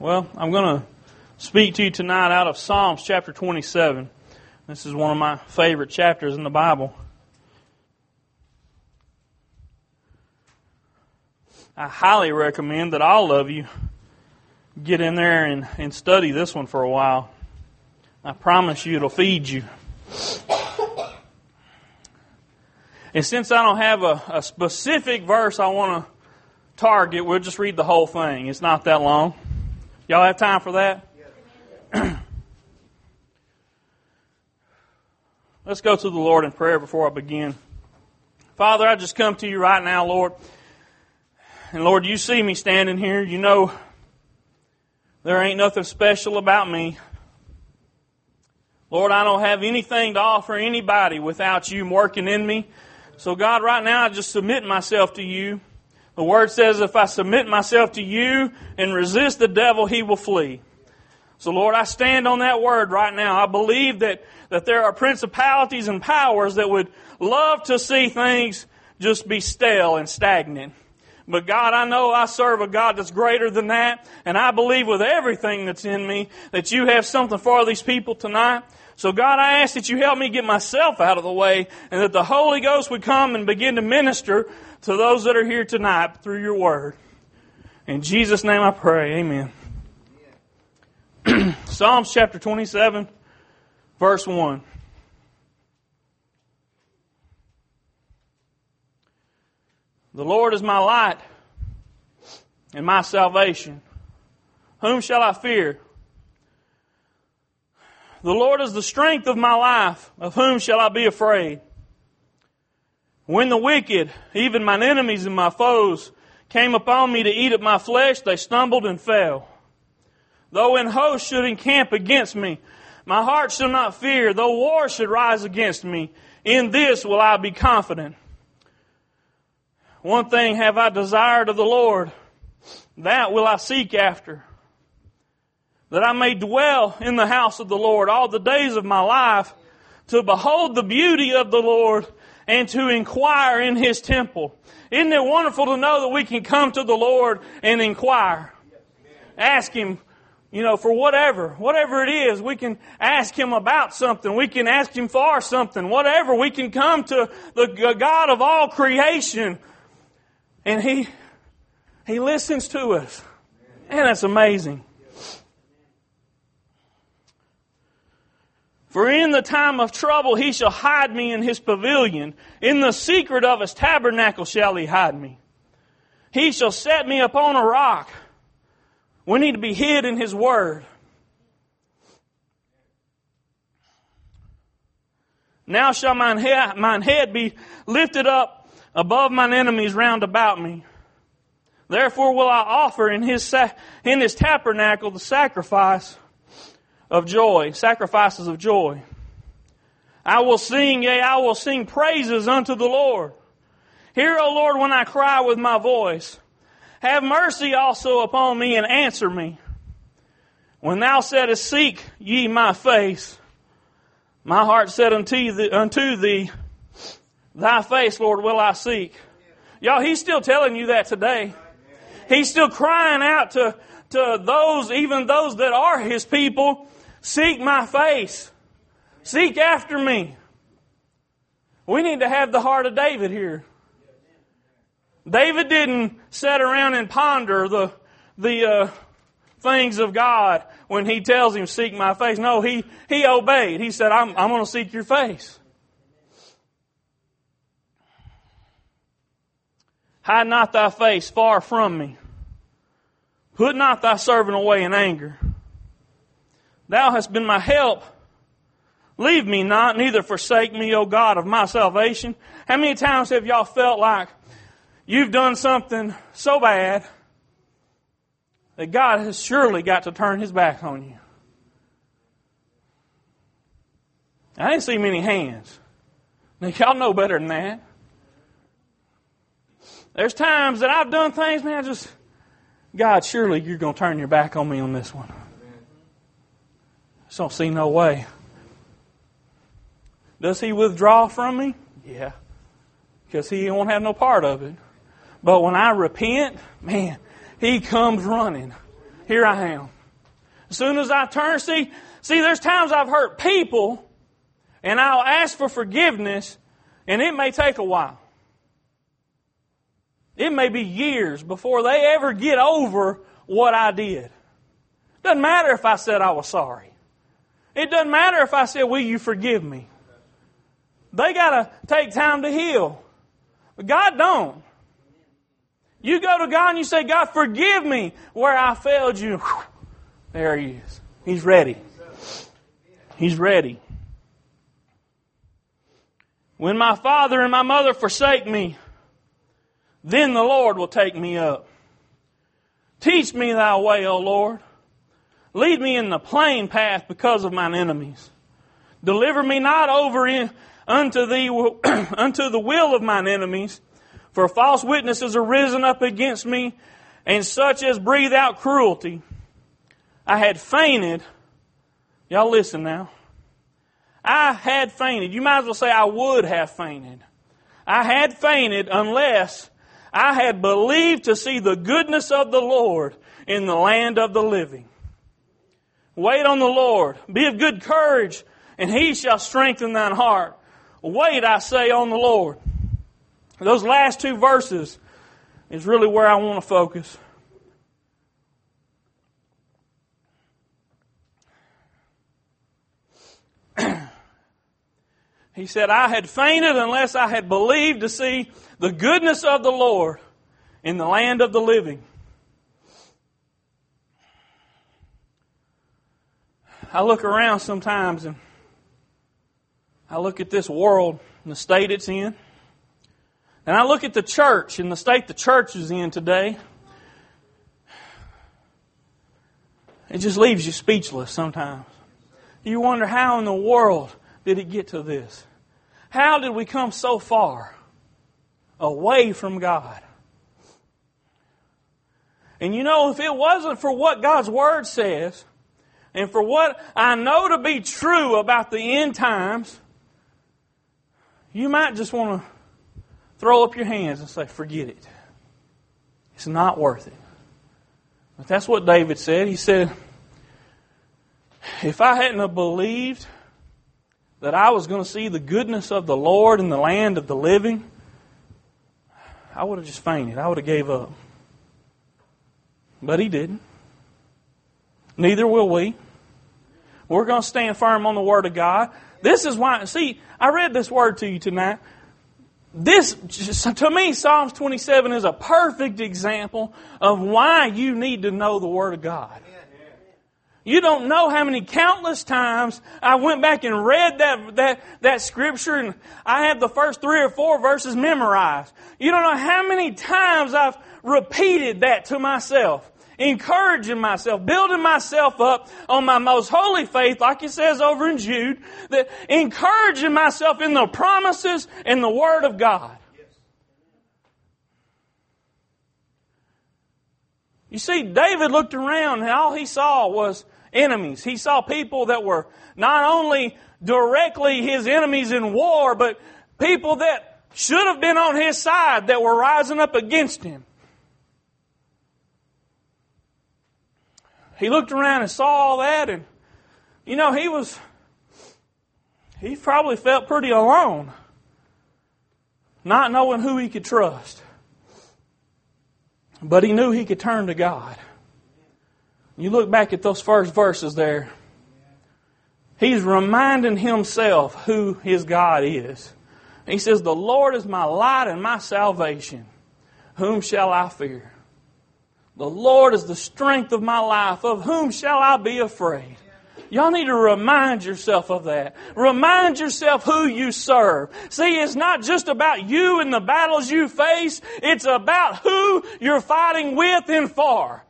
Well, I'm going to speak to you tonight out of Psalms chapter 27. This is one of my favorite chapters in the Bible. I highly recommend that all of you get in there and, and study this one for a while. I promise you it'll feed you. And since I don't have a, a specific verse I want to target, we'll just read the whole thing. It's not that long. Y'all have time for that? Let's go to the Lord in prayer before I begin. Father, I just come to you right now, Lord. And Lord, you see me standing here. You know there ain't nothing special about me. Lord, I don't have anything to offer anybody without you working in me. So God, right now I just submit myself to you. The Word says if I submit myself to you and resist the devil, he will flee. So Lord, I stand on that Word right now. I believe that, that there are principalities and powers that would love to see things just be stale and stagnant. But God, I know I serve a God that's greater than that, and I believe with everything that's in me that you have something for these people tonight. So God, I ask that you help me get myself out of the way and that the Holy Ghost would come and begin to minister to those that are here tonight through your word. In Jesus' name I pray. Amen. Psalms chapter 27, verse 1. The Lord is my light and my salvation. Whom shall I fear? The Lord is the strength of my life. Of whom shall I be afraid? When the wicked, even mine enemies and my foes, came upon me to eat up my flesh, they stumbled and fell. Though an host should encamp against me, my heart shall not fear. Though war should rise against me, in this will I be confident. One thing have I desired of the Lord, that will I seek after, that I may dwell in the house of the Lord all the days of my life, to behold the beauty of the Lord and to inquire in His temple. Isn't it wonderful to know that we can come to the Lord and inquire? Ask Him, you know, for whatever, whatever it is, we can ask Him about something. We can ask Him for something. Whatever, we can come to the God of all creation and He, He listens to us. And that's amazing. For in the time of trouble he shall hide me in his pavilion. In the secret of his tabernacle shall he hide me. He shall set me upon a rock. We need to be hid in his word. Now shall mine head, mine head be lifted up above mine enemies round about me. Therefore will I offer in his, in his tabernacle the sacrifice of joy, sacrifices of joy. I will sing, yea, I will sing praises unto the Lord. Hear, O Lord, when I cry with my voice. Have mercy also upon me and answer me. When thou saidst, Seek ye my face, my heart said unto thee, unto thee Thy face, Lord, will I seek. Y'all, he's still telling you that today. He's still crying out to, to those, even those that are his people, Seek my face. Seek after me. We need to have the heart of David here. David didn't sit around and ponder the, the uh, things of God when he tells him, Seek my face. No, he, he obeyed. He said, I'm, I'm going to seek your face. Hide not thy face far from me. Put not thy servant away in anger. Thou hast been my help. Leave me not, neither forsake me, O God of my salvation. How many times have y'all felt like you've done something so bad that God has surely got to turn his back on you? I didn't see many hands. Now, y'all know better than that. There's times that I've done things, man, just, God, surely you're going to turn your back on me on this one. Just don't see no way. Does he withdraw from me? Yeah. Because he won't have no part of it. But when I repent, man, he comes running. here I am. As soon as I turn, see, see, there's times I've hurt people, and I'll ask for forgiveness, and it may take a while. It may be years before they ever get over what I did. Doesn't matter if I said I was sorry. It doesn't matter if I said, Will you forgive me? They got to take time to heal. But God don't. You go to God and you say, God, forgive me where I failed you. There He is. He's ready. He's ready. When my father and my mother forsake me, then the Lord will take me up. Teach me thy way, O Lord. Lead me in the plain path because of mine enemies. Deliver me not over in, unto thee, unto the will of mine enemies, for false witnesses are risen up against me, and such as breathe out cruelty. I had fainted. Y'all listen now. I had fainted. You might as well say I would have fainted. I had fainted unless I had believed to see the goodness of the Lord in the land of the living. Wait on the Lord. Be of good courage, and he shall strengthen thine heart. Wait, I say, on the Lord. Those last two verses is really where I want to focus. he said, I had fainted unless I had believed to see the goodness of the Lord in the land of the living. I look around sometimes and I look at this world and the state it's in. And I look at the church and the state the church is in today. It just leaves you speechless sometimes. You wonder how in the world did it get to this? How did we come so far away from God? And you know, if it wasn't for what God's Word says, and for what I know to be true about the end times, you might just want to throw up your hands and say, forget it. It's not worth it. But that's what David said. He said, if I hadn't have believed that I was going to see the goodness of the Lord in the land of the living, I would have just fainted. I would have gave up. But he didn't. Neither will we. We're going to stand firm on the Word of God. This is why, see, I read this word to you tonight. This, to me, Psalms 27 is a perfect example of why you need to know the Word of God. You don't know how many countless times I went back and read that, that, that scripture and I have the first three or four verses memorized. You don't know how many times I've repeated that to myself encouraging myself, building myself up on my most holy faith, like it says over in Jude, that encouraging myself in the promises and the Word of God. You see, David looked around and all he saw was enemies. He saw people that were not only directly his enemies in war, but people that should have been on his side that were rising up against him. He looked around and saw all that, and you know, he was, he probably felt pretty alone, not knowing who he could trust. But he knew he could turn to God. You look back at those first verses there. He's reminding himself who his God is. He says, The Lord is my light and my salvation. Whom shall I fear? The Lord is the strength of my life. Of whom shall I be afraid? Y'all need to remind yourself of that. Remind yourself who you serve. See, it's not just about you and the battles you face. It's about who you're fighting with and for.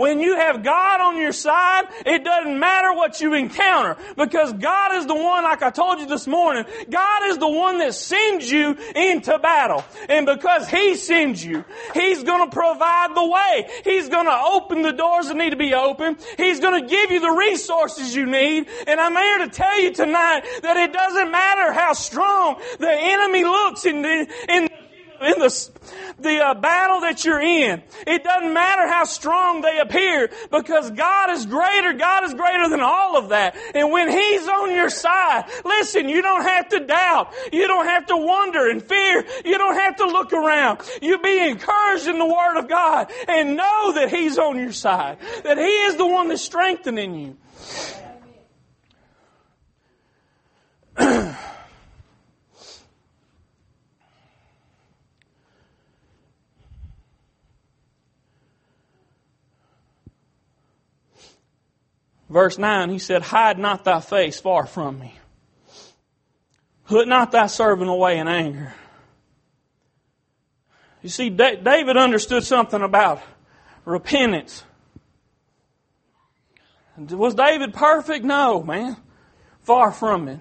When you have God on your side, it doesn't matter what you encounter because God is the one, like I told you this morning, God is the one that sends you into battle. And because He sends you, He's going to provide the way. He's going to open the doors that need to be open. He's going to give you the resources you need. And I'm here to tell you tonight that it doesn't matter how strong the enemy looks in the, in in the, the uh, battle that you're in. It doesn't matter how strong they appear because God is greater. God is greater than all of that. And when He's on your side, listen, you don't have to doubt. You don't have to wonder and fear. You don't have to look around. You be encouraged in the Word of God and know that He's on your side. That He is the one that's strengthening you. Verse 9, he said, Hide not thy face far from me. Put not thy servant away in anger. You see, David understood something about repentance. Was David perfect? No, man. Far from it.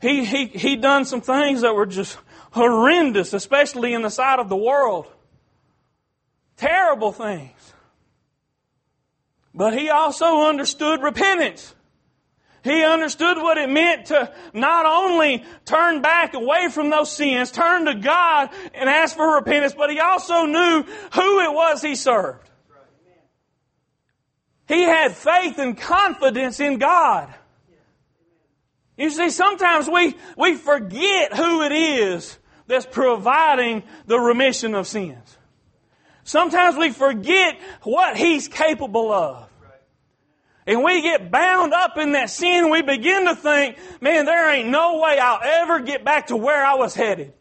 He, he, he done some things that were just horrendous, especially in the sight of the world. Terrible things. But he also understood repentance. He understood what it meant to not only turn back away from those sins, turn to God and ask for repentance, but he also knew who it was he served. He had faith and confidence in God. You see, sometimes we, we forget who it is that's providing the remission of sins. Sometimes we forget what He's capable of. And we get bound up in that sin. We begin to think, man, there ain't no way I'll ever get back to where I was headed.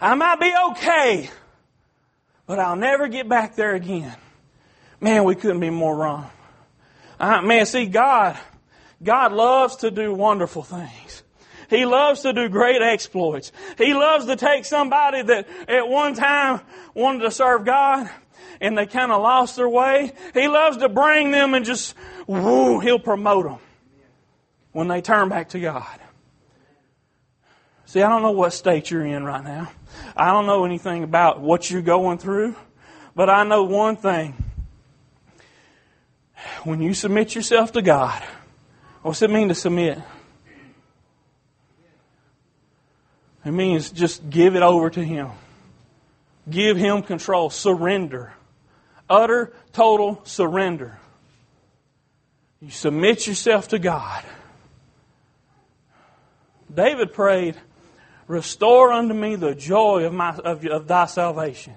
I might be okay, but I'll never get back there again. Man, we couldn't be more wrong. Uh, man, see, God, God loves to do wonderful things. He loves to do great exploits. He loves to take somebody that at one time wanted to serve God and they kind of lost their way. He loves to bring them and just, woo, He'll promote them when they turn back to God. See, I don't know what state you're in right now. I don't know anything about what you're going through, but I know one thing. When you submit yourself to God, what's it mean to submit? It means just give it over to Him. Give Him control. Surrender. Utter, total surrender. You submit yourself to God. David prayed, Restore unto me the joy of, my, of, of thy salvation.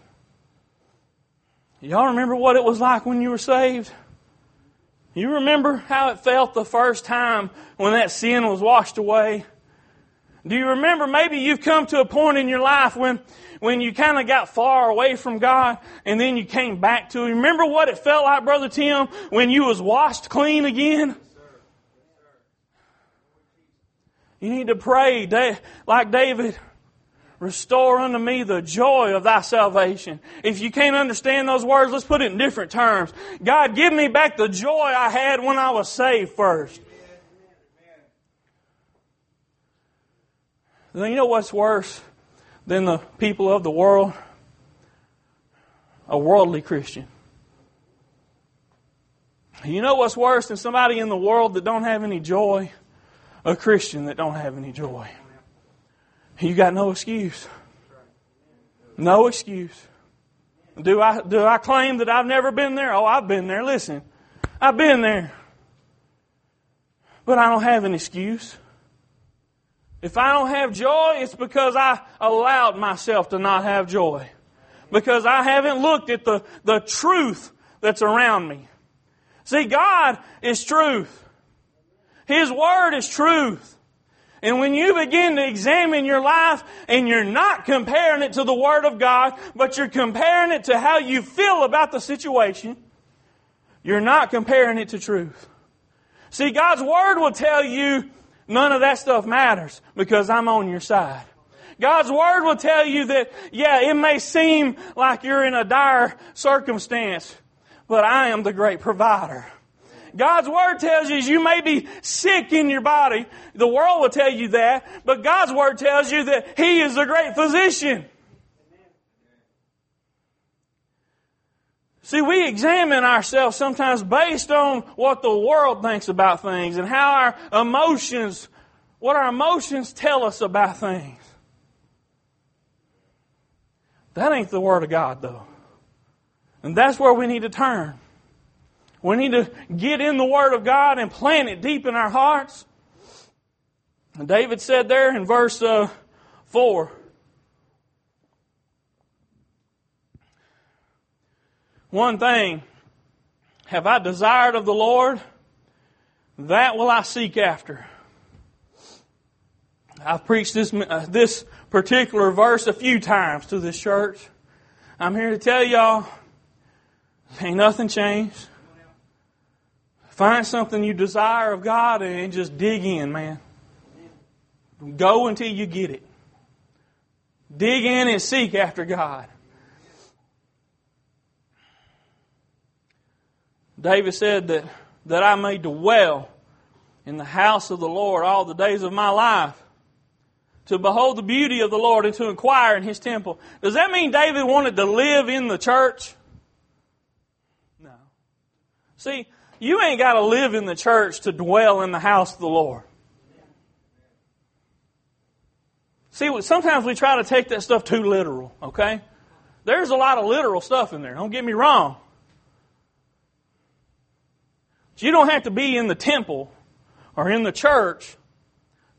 Y'all remember what it was like when you were saved? You remember how it felt the first time when that sin was washed away? Do you remember maybe you've come to a point in your life when, when you kind of got far away from God and then you came back to Him? Remember what it felt like, Brother Tim, when you was washed clean again? You need to pray like David. Restore unto me the joy of thy salvation. If you can't understand those words, let's put it in different terms. God, give me back the joy I had when I was saved first. Then you know what's worse than the people of the world? A worldly Christian. You know what's worse than somebody in the world that don't have any joy? A Christian that don't have any joy. You got no excuse. No excuse. Do I, do I claim that I've never been there? Oh, I've been there. Listen, I've been there. But I don't have an excuse. If I don't have joy, it's because I allowed myself to not have joy. Because I haven't looked at the, the truth that's around me. See, God is truth. His Word is truth. And when you begin to examine your life and you're not comparing it to the Word of God, but you're comparing it to how you feel about the situation, you're not comparing it to truth. See, God's Word will tell you none of that stuff matters because I'm on your side. God's Word will tell you that, yeah, it may seem like you're in a dire circumstance, but I am the great provider. God's Word tells you you may be sick in your body. The world will tell you that, but God's Word tells you that He is the great physician. See, we examine ourselves sometimes based on what the world thinks about things and how our emotions, what our emotions tell us about things. That ain't the Word of God, though. And that's where we need to turn. We need to get in the Word of God and plant it deep in our hearts. And David said there in verse uh, 4 One thing have I desired of the Lord, that will I seek after. I've preached this, uh, this particular verse a few times to this church. I'm here to tell y'all, ain't nothing changed. Find something you desire of God and just dig in, man. Go until you get it. Dig in and seek after God. David said that, that I may dwell in the house of the Lord all the days of my life to behold the beauty of the Lord and to inquire in His temple. Does that mean David wanted to live in the church? No. See, you ain't got to live in the church to dwell in the house of the Lord. See, sometimes we try to take that stuff too literal, okay? There's a lot of literal stuff in there, don't get me wrong. You don't have to be in the temple or in the church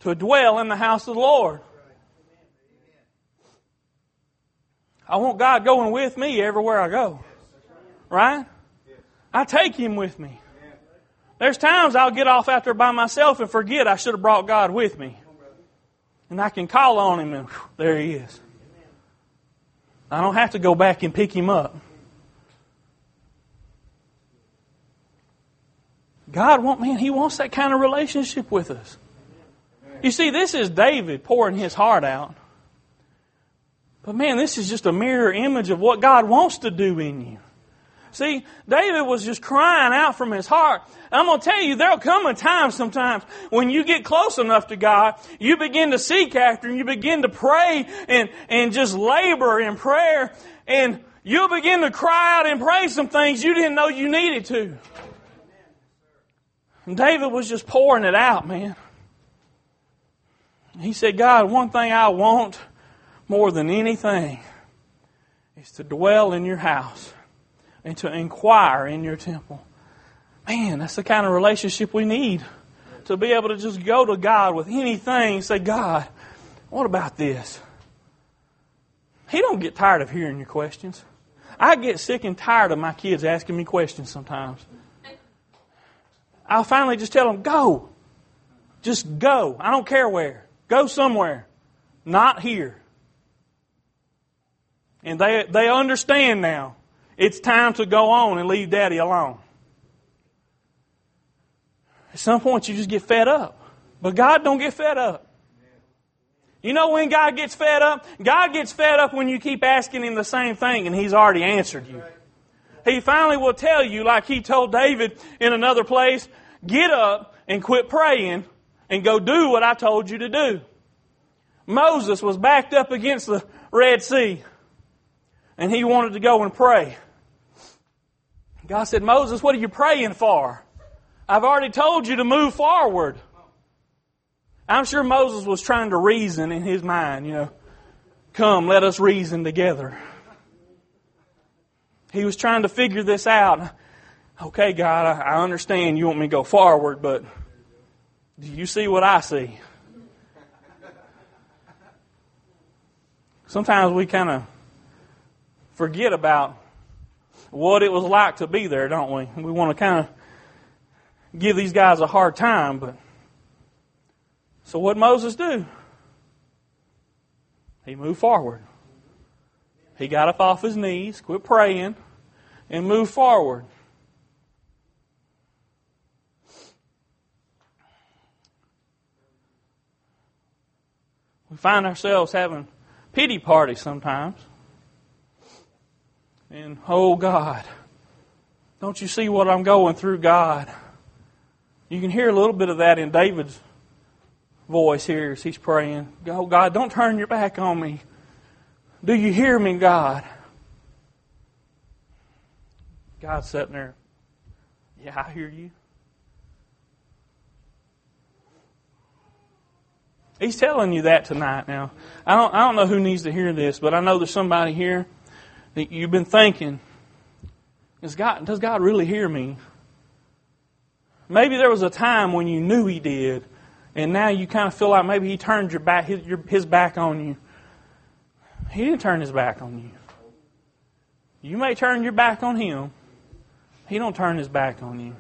to dwell in the house of the Lord. I want God going with me everywhere I go. Right? I take Him with me. There's times I'll get off there by myself and forget I should have brought God with me. And I can call on Him and whew, there He is. I don't have to go back and pick Him up. God want man, He wants that kind of relationship with us. You see, this is David pouring his heart out. But man, this is just a mirror image of what God wants to do in you. See, David was just crying out from his heart. I'm going to tell you, there'll come a time sometimes when you get close enough to God, you begin to seek after and you begin to pray and, and just labor in prayer and you'll begin to cry out and pray some things you didn't know you needed to. And David was just pouring it out, man. He said, God, one thing I want more than anything is to dwell in your house and to inquire in your temple. Man, that's the kind of relationship we need. To be able to just go to God with anything and say, God, what about this? He don't get tired of hearing your questions. I get sick and tired of my kids asking me questions sometimes. I'll finally just tell them, go. Just go. I don't care where. Go somewhere. Not here. And they, they understand now. It's time to go on and leave daddy alone. At some point you just get fed up. But God don't get fed up. You know when God gets fed up? God gets fed up when you keep asking Him the same thing and He's already answered you. He finally will tell you, like he told David in another place, get up and quit praying and go do what I told you to do. Moses was backed up against the Red Sea and he wanted to go and pray. God said, Moses, what are you praying for? I've already told you to move forward. I'm sure Moses was trying to reason in his mind, you know, come, let us reason together. He was trying to figure this out. Okay, God, I understand you want me to go forward, but do you see what I see? Sometimes we kind of forget about what it was like to be there, don't we? We want to kind of give these guys a hard time, but so what Moses do? He moved forward. He got up off his knees, quit praying, and move forward. We find ourselves having pity parties sometimes. And, oh God, don't you see what I'm going through, God? You can hear a little bit of that in David's voice here as he's praying. Oh God, don't turn your back on me. Do you hear me, God? God's sitting there. Yeah, I hear you. He's telling you that tonight now. I don't, I don't know who needs to hear this, but I know there's somebody here that you've been thinking, is God, does God really hear me? Maybe there was a time when you knew He did, and now you kind of feel like maybe He turned your back, his, your, his back on you. He didn't turn His back on you. You may turn your back on Him. He don't turn His back on you.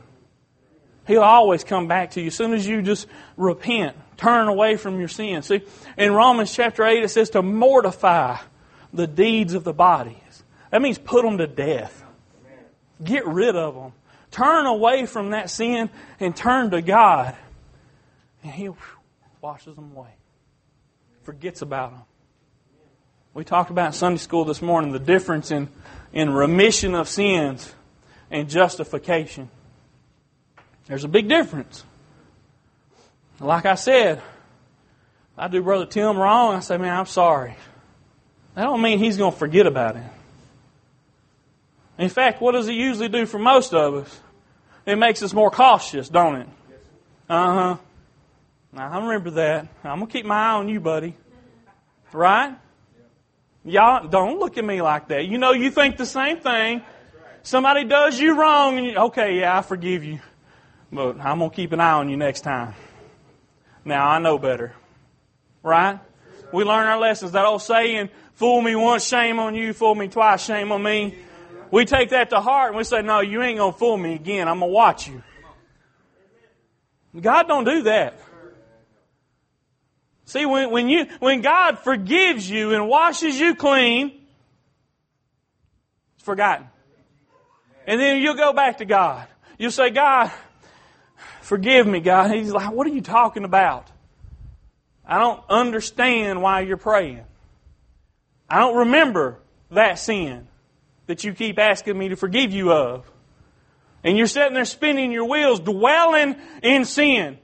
He'll always come back to you as soon as you just repent, turn away from your sin. See, in Romans chapter 8 it says to mortify the deeds of the bodies. That means put them to death. Get rid of them. Turn away from that sin and turn to God. And He washes them away. Forgets about them. We talked about Sunday school this morning the difference in, in remission of sins and justification. There's a big difference. Like I said, I do Brother Tim wrong, I say, man, I'm sorry. That don't mean he's going to forget about it. In fact, what does it usually do for most of us? It makes us more cautious, don't it? Uh huh. Now, I remember that. I'm going to keep my eye on you, buddy. Right? Y'all, don't look at me like that. You know, you think the same thing. Somebody does you wrong, and you, okay, yeah, I forgive you. But I'm going to keep an eye on you next time. Now, I know better. Right? We learn our lessons. That old saying, fool me once, shame on you, fool me twice, shame on me. We take that to heart and we say, no, you ain't going to fool me again. I'm going to watch you. God don't do that. See, when, when you, when God forgives you and washes you clean, it's forgotten. And then you'll go back to God. You'll say, God, forgive me, God. He's like, what are you talking about? I don't understand why you're praying. I don't remember that sin that you keep asking me to forgive you of. And you're sitting there spinning your wheels, dwelling in sin.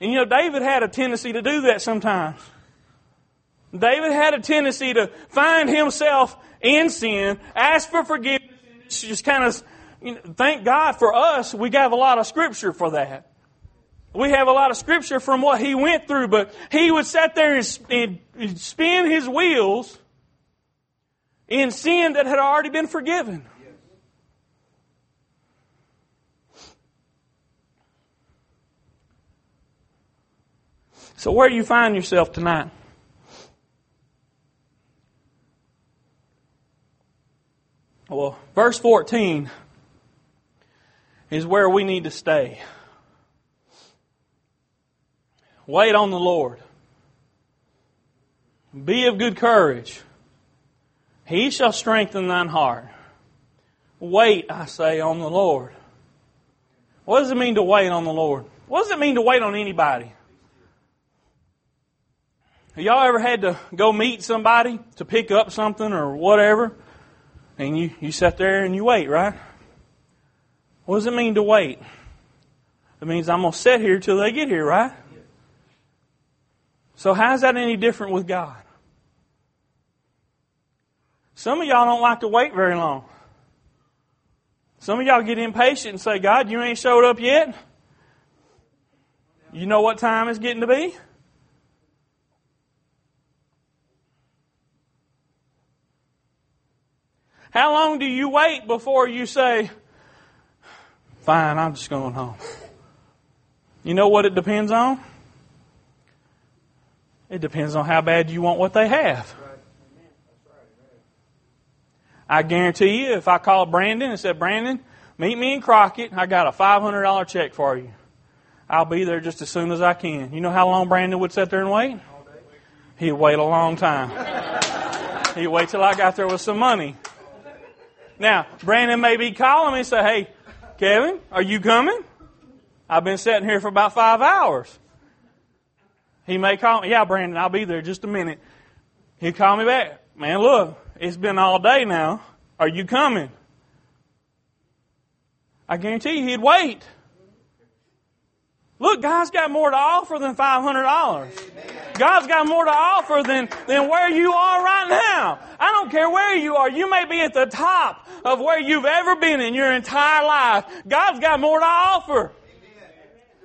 And you know, David had a tendency to do that sometimes. David had a tendency to find himself in sin, ask for forgiveness, just kind of, you know, thank God for us, we have a lot of scripture for that. We have a lot of scripture from what he went through, but he would sit there and, and spin his wheels in sin that had already been forgiven. So, where do you find yourself tonight? Oh, well, verse 14 is where we need to stay. Wait on the Lord. Be of good courage. He shall strengthen thine heart. Wait, I say, on the Lord. What does it mean to wait on the Lord? What does it mean to wait on anybody? Have y'all ever had to go meet somebody to pick up something or whatever? And you, you sit there and you wait, right? What does it mean to wait? It means I'm going to sit here till they get here, right? So how's that any different with God? Some of y'all don't like to wait very long. Some of y'all get impatient and say, God, you ain't showed up yet? You know what time it's getting to be? How long do you wait before you say, fine, I'm just going home? You know what it depends on? It depends on how bad you want what they have. I guarantee you, if I called Brandon and said, Brandon, meet me in Crockett, I got a $500 check for you. I'll be there just as soon as I can. You know how long Brandon would sit there and wait? He'd wait a long time. He'd wait till I got there with some money. Now, Brandon may be calling me and say, hey, Kevin, are you coming? I've been sitting here for about five hours. He may call me, yeah, Brandon, I'll be there just a minute. He'll call me back. Man, look, it's been all day now. Are you coming? I guarantee you he'd wait. Look, God's got more to offer than $500. God's got more to offer than, than where you are right now. I don't care where you are. You may be at the top of where you've ever been in your entire life. God's got more to offer.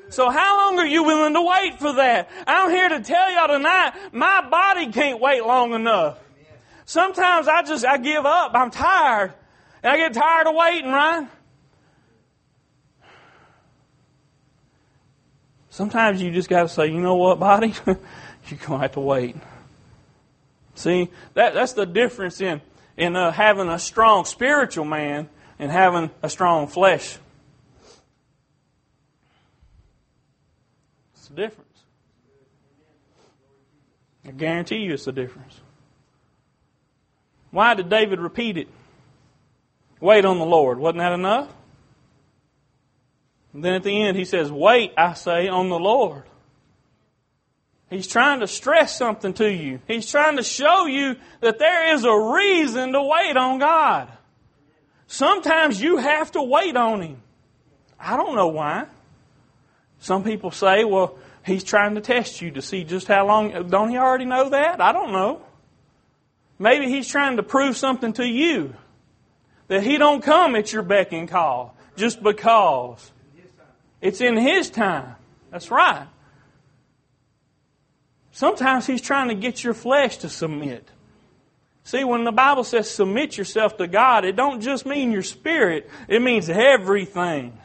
So how long are you willing to wait for that? I'm here to tell y'all tonight, my body can't wait long enough. Sometimes I just, I give up. I'm tired. And I get tired of waiting, right? Sometimes you just got to say, you know what, body? You're going to have to wait. See, that, that's the difference in, in uh, having a strong spiritual man and having a strong flesh. It's the difference. I guarantee you it's the difference. Why did David repeat it? Wait on the Lord. Wasn't that enough? And then at the end he says, Wait, I say, on the Lord. He's trying to stress something to you. He's trying to show you that there is a reason to wait on God. Sometimes you have to wait on Him. I don't know why. Some people say, well, He's trying to test you to see just how long. Don't He already know that? I don't know. Maybe He's trying to prove something to you. That He don't come at your beck and call just because. It's in His time. That's right. Sometimes He's trying to get your flesh to submit. See, when the Bible says submit yourself to God, it don't just mean your spirit, it means everything.